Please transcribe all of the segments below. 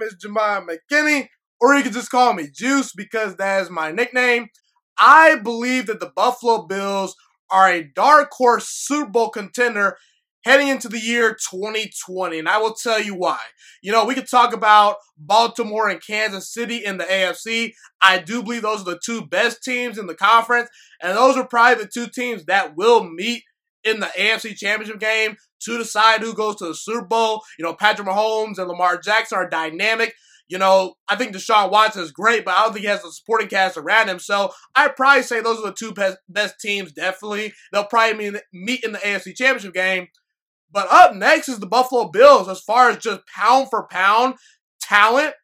Name is Ghiman McKinney, or you can just call me Juice because that is my nickname. I believe that the Buffalo Bills are a dark horse Super Bowl contender heading into the year 2020. And I will tell you why. You know, we could talk about Baltimore and Kansas City in the AFC. I do believe those are the two best teams in the conference. And those are probably the two teams that will meet in the AFC Championship game to decide who goes to the Super Bowl. You know, Patrick Mahomes and Lamar Jackson are dynamic. You know, I think Deshaun Watson is great, but I don't think he has a supporting cast around him. So I'd probably say those are the two best, best teams, definitely. They'll probably meet in the AFC Championship game. But up next is the Buffalo Bills as far as just pound for pound talent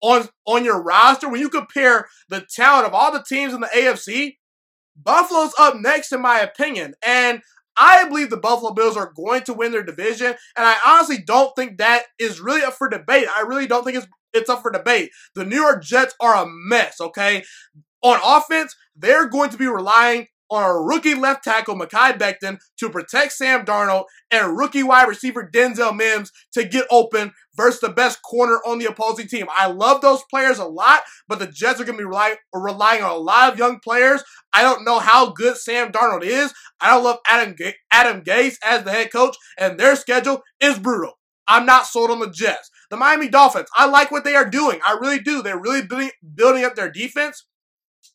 on, on your roster. When you compare the talent of all the teams in the AFC, Buffalo's up next, in my opinion. And I believe the Buffalo Bills are going to win their division, and I honestly don't think that is really up for debate. I really don't think it's it's up for debate. The New York Jets are a mess, okay? On offense, they're going to be relying on a rookie left tackle, Mekhi Becton, to protect Sam Darnold, and rookie wide receiver Denzel Mims to get open versus the best corner on the opposing team. I love those players a lot, but the Jets are going to be relying, relying on a lot of young players. I don't know how good Sam Darnold is. I don't love Adam, Adam Gase as the head coach, and their schedule is brutal. I'm not sold on the Jets. The Miami Dolphins, I like what they are doing. I really do. They're really building, building up their defense.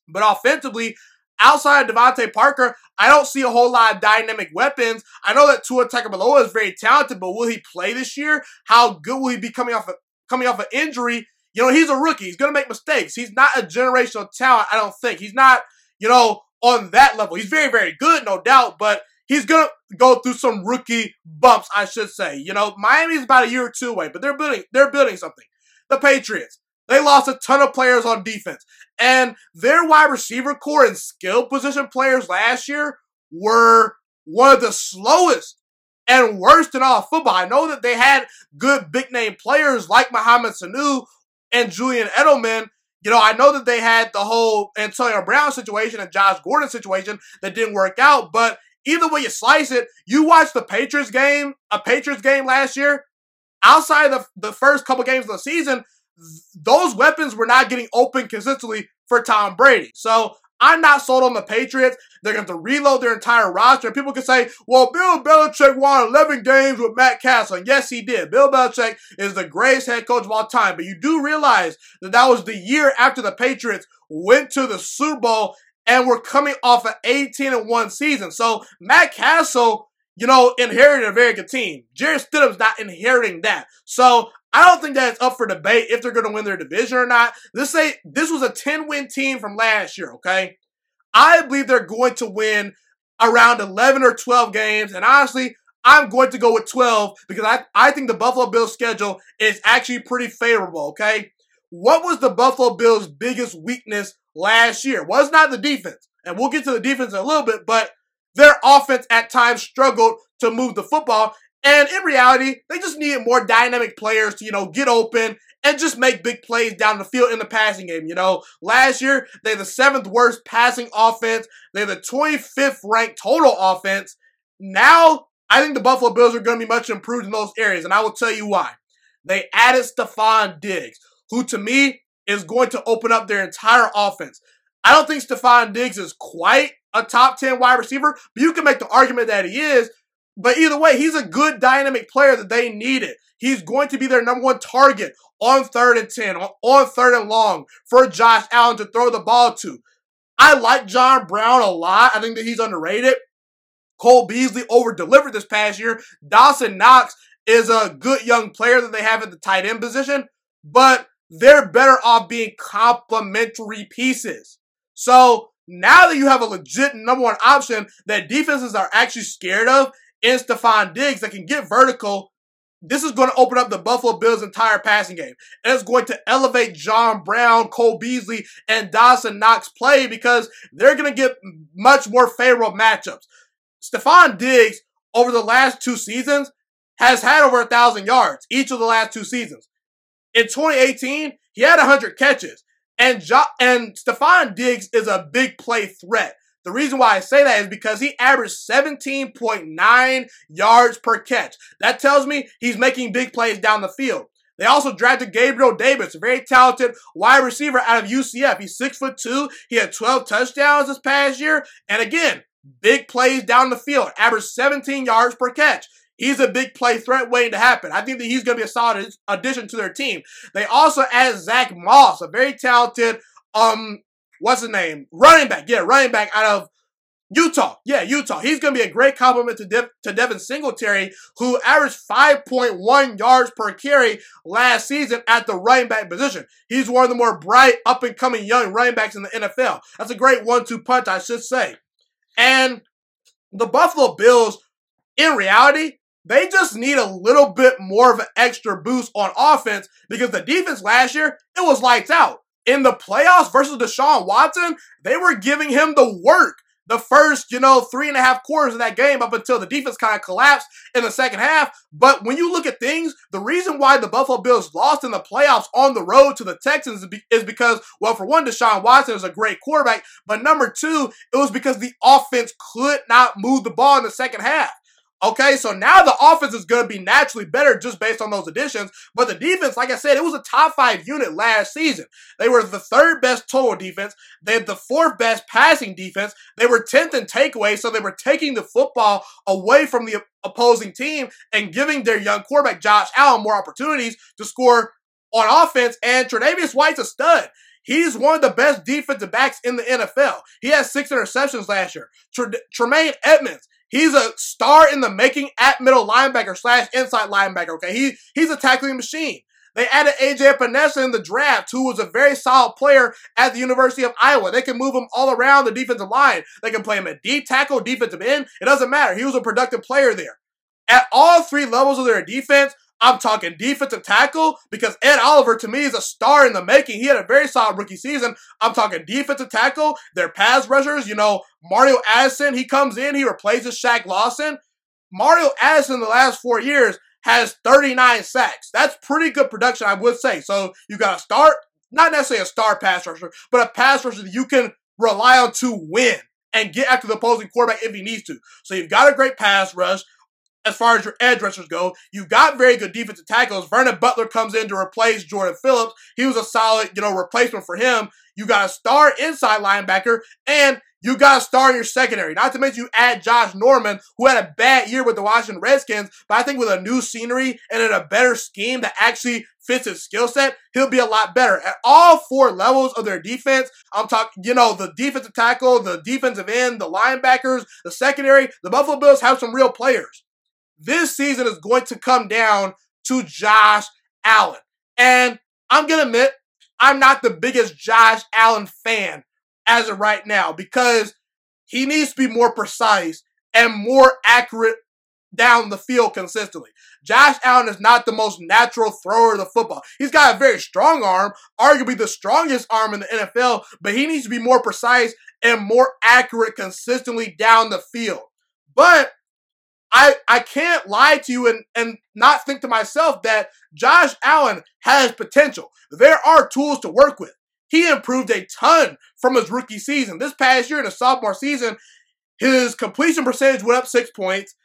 But offensively, outside of DeVante Parker, I don't see a whole lot of dynamic weapons. I know that Tua Tagovailoa is very talented, but will he play this year? How good will he be coming off of, coming off an injury? You know, he's a rookie. He's going to make mistakes. He's not a generational talent, I don't think. He's not, you know, on that level. He's very, very good, no doubt, but he's going to go through some rookie bumps, I should say. You know, Miami's about a year or two away, but they're building, they're building something. The Patriots, they lost a ton of players on defense. And their wide receiver corps and skill position players last year were one of the slowest and worst in all football. I know that they had good big name players like Mohamed Sanu and Julian Edelman. You know, I know that they had the whole Antonio Brown situation and Josh Gordon situation that didn't work out, but either way you slice it, you watch the Patriots game, a Patriots game last year, outside of the first couple games of the season, those weapons were not getting open consistently for Tom Brady. So I'm not sold on the Patriots. They're going to reload their entire roster. People can say, well, Bill Belichick won 11 games with Matt Cassel. And yes, he did. Bill Belichick is the greatest head coach of all time. But you do realize that that was the year after the Patriots went to the Super Bowl and were coming off an 18 and 1 season. So Matt Cassel you know, inherited a very good team. Jarrett Stidham's not inheriting that. So I don't think that it's up for debate if they're going to win their division or not. This say this was a 10 win team from last year, okay? I believe they're going to win around 11 or 12 games. And honestly, I'm going to go with 12 because I, I think the Buffalo Bills schedule is actually pretty favorable, okay? What was the Buffalo Bills' biggest weakness last year? Was not the defense. And we'll get to the defense in a little bit, but their offense at times struggled to move the football. And in reality, they just needed more dynamic players to, you know, get open and just make big plays down the field in the passing game. You know, last year, they're the seventh worst passing offense. They're the 25th ranked total offense. Now, I think the Buffalo Bills are going to be much improved in those areas. And I will tell you why. They added Stefon Diggs, who to me is going to open up their entire offense. I don't think Stefon Diggs is quite a top 10 wide receiver, but you can make the argument that he is. But either way, he's a good dynamic player that they needed. He's going to be their number one target on third and 10, on third and long for Josh Allen to throw the ball to. I like John Brown a lot. I think that he's underrated. Cole Beasley over delivered this past year. Dawson Knox is a good young player that they have at the tight end position, but they're better off being complementary pieces. So now that you have a legit number one option that defenses are actually scared of in Stefon Diggs that can get vertical, this is going to open up the Buffalo Bills' entire passing game. And it's going to elevate John Brown, Cole Beasley, and Dawson Knox play because they're going to get much more favorable matchups. Stefon Diggs, over the last two seasons, has had over a thousand yards each of the last two seasons. In 2018, he had 100 catches. And jo- and Stefon Diggs is a big play threat. The reason why I say that is because he averaged 17.9 yards per catch. That tells me he's making big plays down the field. They also drafted Gabriel Davis, a very talented wide receiver out of UCF. He's six foot two. He had 12 touchdowns this past year. And again, big plays down the field, average 17 yards per catch. He's a big play threat waiting to happen. I think that he's going to be a solid addition to their team. They also added Zach Moss, a very talented, um, what's his name? Running back. Yeah, running back out of Utah. Yeah, Utah. He's going to be a great complement to, De- to Devin Singletary, who averaged 5.1 yards per carry last season at the running back position. He's one of the more bright, up and coming young running backs in the NFL. That's a great one two punch, I should say. And the Buffalo Bills, in reality, they just need a little bit more of an extra boost on offense because the defense last year, it was lights out. In the playoffs versus Deshaun Watson, they were giving him the work the first, you know, three and a half quarters of that game up until the defense kind of collapsed in the second half. But when you look at things, the reason why the Buffalo Bills lost in the playoffs on the road to the Texans is because, well, for one, Deshaun Watson is a great quarterback. But number two, it was because the offense could not move the ball in the second half. Okay, so now the offense is going to be naturally better just based on those additions. But the defense, like I said, it was a top five unit last season. They were the third best total defense. They had the fourth best passing defense. They were 10th in takeaways, so they were taking the football away from the opposing team and giving their young quarterback, Josh Allen, more opportunities to score on offense. And Tre'Davious White's a stud. He's one of the best defensive backs in the NFL. He has six interceptions last year. Tremaine Edmunds, He's a star in the making at middle linebacker slash inside linebacker. Okay, he he's a tackling machine. They added AJ Epenesa in the draft, who was a very solid player at the University of Iowa. They can move him all around the defensive line. They can play him at deep tackle, defensive end. It doesn't matter. He was a productive player there. At all three levels of their defense, I'm talking defensive tackle because Ed Oliver to me is a star in the making. He had a very solid rookie season. I'm talking defensive tackle, their pass rushers, you know, Mario Addison, he comes in, he replaces Shaq Lawson. Mario Addison the last four years has 39 sacks. That's pretty good production, I would say. So you got to start, not necessarily a star pass rusher, but a pass rusher that you can rely on to win and get after the opposing quarterback if he needs to. So you've got a great pass rush as far as your edge rushers go. You got very good defensive tackles. Vernon Butler comes in to replace Jordan Phillips. He was a solid, you know, replacement for him. You got a star inside linebacker, and you got a star in your secondary. Not to mention you add Josh Norman, who had a bad year with the Washington Redskins, but I think with a new scenery and in a better scheme that actually fits his skill set, he'll be a lot better. At all four levels of their defense, I'm talking, you know, the defensive tackle, the defensive end, the linebackers, the secondary, the Buffalo Bills have some real players this season is going to come down to Josh Allen. And I'm going to admit, I'm not the biggest Josh Allen fan as of right now because he needs to be more precise and more accurate down the field consistently. Josh Allen is not the most natural thrower of the football. He's got a very strong arm, arguably the strongest arm in the NFL, but he needs to be more precise and more accurate consistently down the field. But I, I can't lie to you and, and not think to myself that Josh Allen has potential. There are tools to work with. He improved a ton from his rookie season. This past year in the sophomore season, his completion percentage went up six points.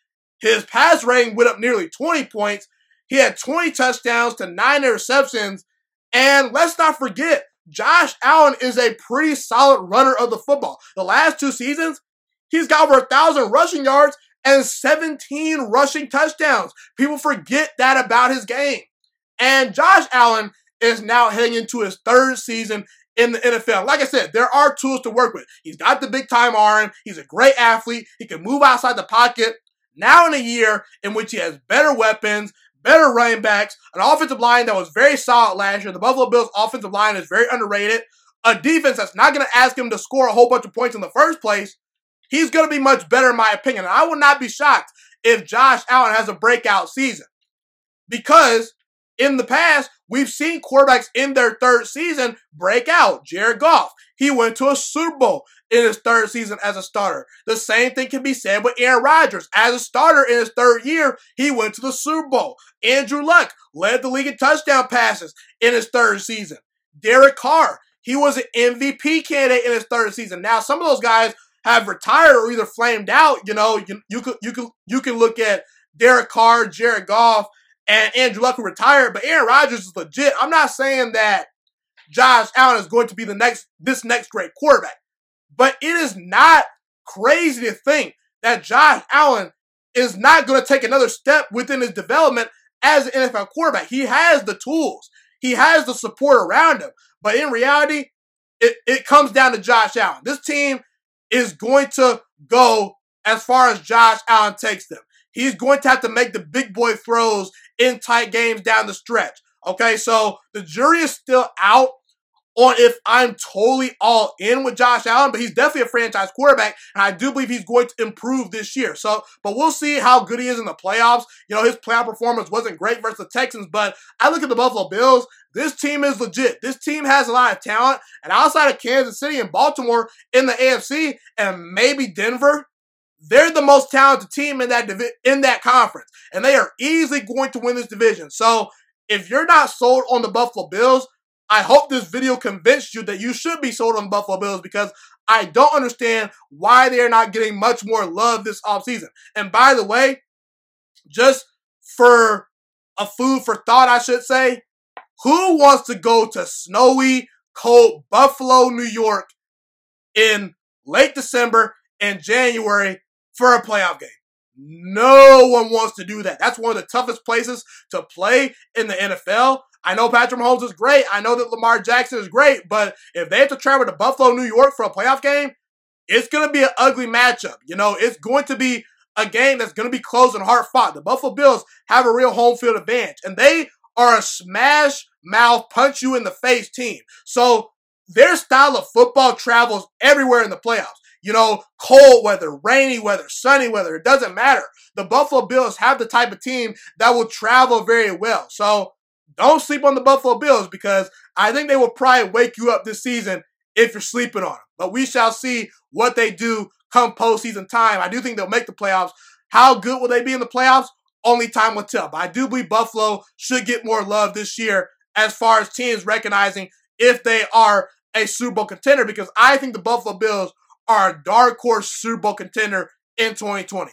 His pass rating went up nearly 20 points. He had 20 touchdowns to nine interceptions. And let's not forget, Josh Allen is a pretty solid runner of the football. The last two seasons, he's got over a thousand rushing yards and 17 rushing touchdowns. People forget that about his game. And Josh Allen is now heading into his third season in the NFL. Like I said, there are tools to work with. He's got the big time arm. He's a great athlete. He can move outside the pocket. Now in a year in which he has better weapons, better running backs, an offensive line that was very solid last year. The Buffalo Bills offensive line is very underrated. A defense that's not going to ask him to score a whole bunch of points in the first place. He's going to be much better, in my opinion. I will not be shocked if Josh Allen has a breakout season because in the past, we've seen quarterbacks in their third season break out. Jared Goff, he went to a Super Bowl in his third season as a starter. The same thing can be said with Aaron Rodgers. As a starter in his third year, he went to the Super Bowl. Andrew Luck led the league in touchdown passes in his third season. Derek Carr, he was an MVP candidate in his third season. Now, some of those guys have retired or either flamed out, you know, you, you could you could you can look at Derek Carr, Jared Goff, and Andrew Luck who retired, but Aaron Rodgers is legit. I'm not saying that Josh Allen is going to be the next this next great quarterback, but it is not crazy to think that Josh Allen is not going to take another step within his development as an NFL quarterback. He has the tools. He has the support around him. But in reality, it, it comes down to Josh Allen. This team is going to go as far as Josh Allen takes them. He's going to have to make the big boy throws in tight games down the stretch. Okay, so the jury is still out on if I'm totally all in with Josh Allen, but he's definitely a franchise quarterback, and I do believe he's going to improve this year. So, but we'll see how good he is in the playoffs. You know, his playoff performance wasn't great versus the Texans, but I look at the Buffalo Bills. This team is legit. This team has a lot of talent, and outside of Kansas City and Baltimore in the AFC, and maybe Denver, they're the most talented team in that divi- in that conference, and they are easily going to win this division. So, if you're not sold on the Buffalo Bills, I hope this video convinced you that you should be sold on Buffalo Bills because I don't understand why they are not getting much more love this offseason. And by the way, just for a food for thought, I should say, who wants to go to snowy, cold Buffalo, New York in late December and January for a playoff game? No one wants to do that. That's one of the toughest places to play in the NFL. I know Patrick Mahomes is great. I know that Lamar Jackson is great, but if they have to travel to Buffalo, New York for a playoff game, it's going to be an ugly matchup. You know, it's going to be a game that's going to be close and hard fought. The Buffalo Bills have a real home field advantage, and they are a smash mouth, punch you in the face team. So their style of football travels everywhere in the playoffs. You know, cold weather, rainy weather, sunny weather, it doesn't matter. The Buffalo Bills have the type of team that will travel very well. So don't sleep on the Buffalo Bills because I think they will probably wake you up this season if you're sleeping on them. But we shall see what they do come postseason time. I do think they'll make the playoffs. How good will they be in the playoffs? Only time will tell. But I do believe Buffalo should get more love this year as far as teams recognizing if they are a Super Bowl contender because I think the Buffalo Bills are a dark horse Super Bowl contender in 2020.